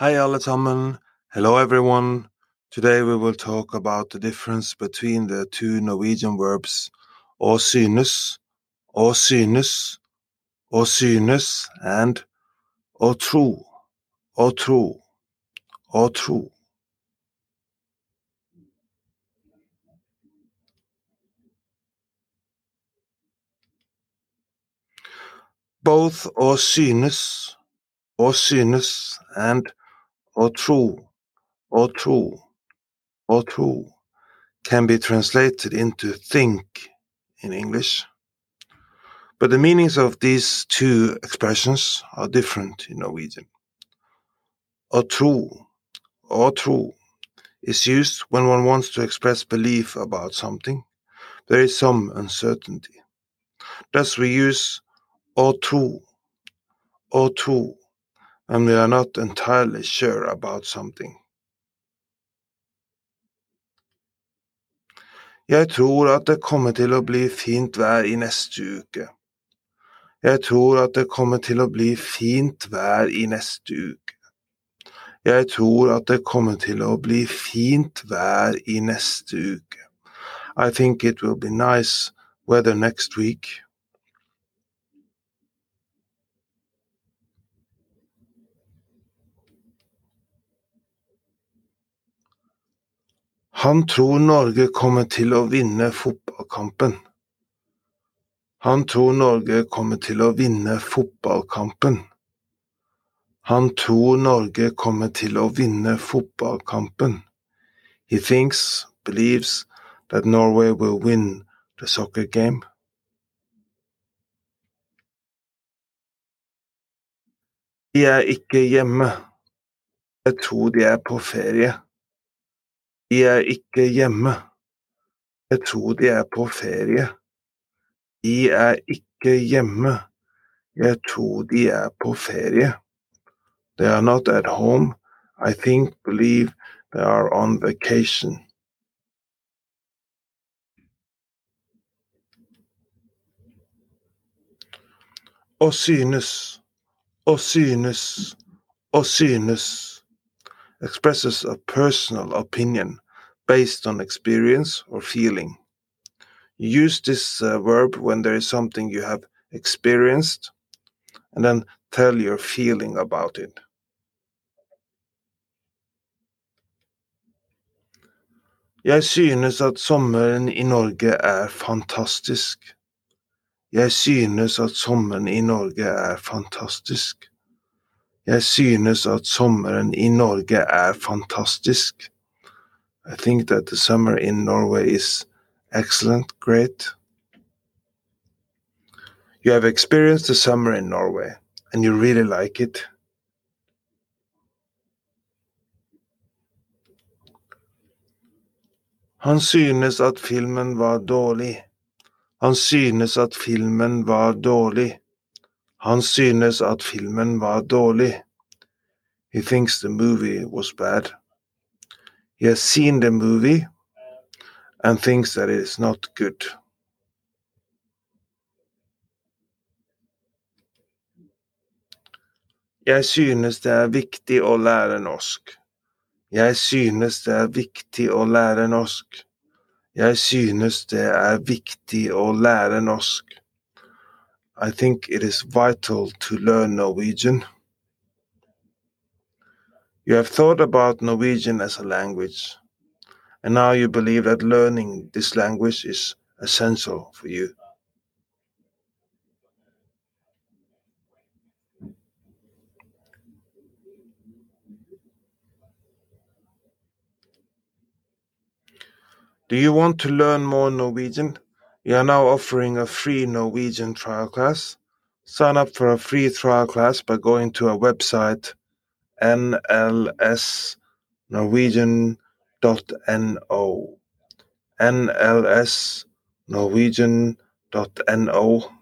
Hi alle. Hello everyone. Today we will talk about the difference between the two Norwegian verbs å synes, synes and tro, å tro. Both å synes and å tro, å tro, å tro can be translated into think in English. But the meanings of these two expressions are different in Norwegian. Å tro, å tro is used when one wants to express belief about something. There is some uncertainty. Thus we use å tro, when we are not entirely sure about something. Jeg tror at det kommer til å bli fint vær i neste uke. Jeg tror at det kommer til å bli fint vær i neste uke. Jeg tror at det kommer til å bli fint vær i neste uke. I think it will be nice weather next week. Han tror Norge kommer til å vinne fotballkampen. Han tror Norge kommer til å vinne fotballkampen. Han tror Norge kommer til å vinne fotballkampen. He thinks, believes, that Norway will win the soccer game. De er ikke hjemme. Jeg tror de er på ferie. De er ikke hjemme. Jeg tror de er på ferie. De er ikke hjemme. Jeg tror de er på ferie. They are not at home. I think, believe they are on vacation. Å synes, å synes, å synes expresses a personal opinion based on experience or feeling. You use this uh, verb when there is something you have experienced and then tell your feeling about it. Jeg synes at sommeren i Norge er fantastisk. Jeg synes at sommeren i Norge er fantastisk. Jeg synes at sommeren i Norge er fantastisk. I think that the summer in Norway is excellent, great. You have experienced the summer in Norway and you really like it. Han synes at filmen var dårlig. Han synes at filmen var dårlig. Han synes at filmen var dårlig. He thinks the movie was bad. He has seen the movie and thinks that it is not good. Jeg synes det er viktig å lære norsk. Jeg synes det er viktig å lære norsk. Jeg synes det er viktig å lære norsk. I think it is vital to learn Norwegian. You have thought about Norwegian as a language, and now you believe that learning this language is essential for you. Do you want to learn more Norwegian? We are now offering a free Norwegian trial class. Sign up for a free trial class by going to our website nlsnorwegian.no. nlsnorwegian.no.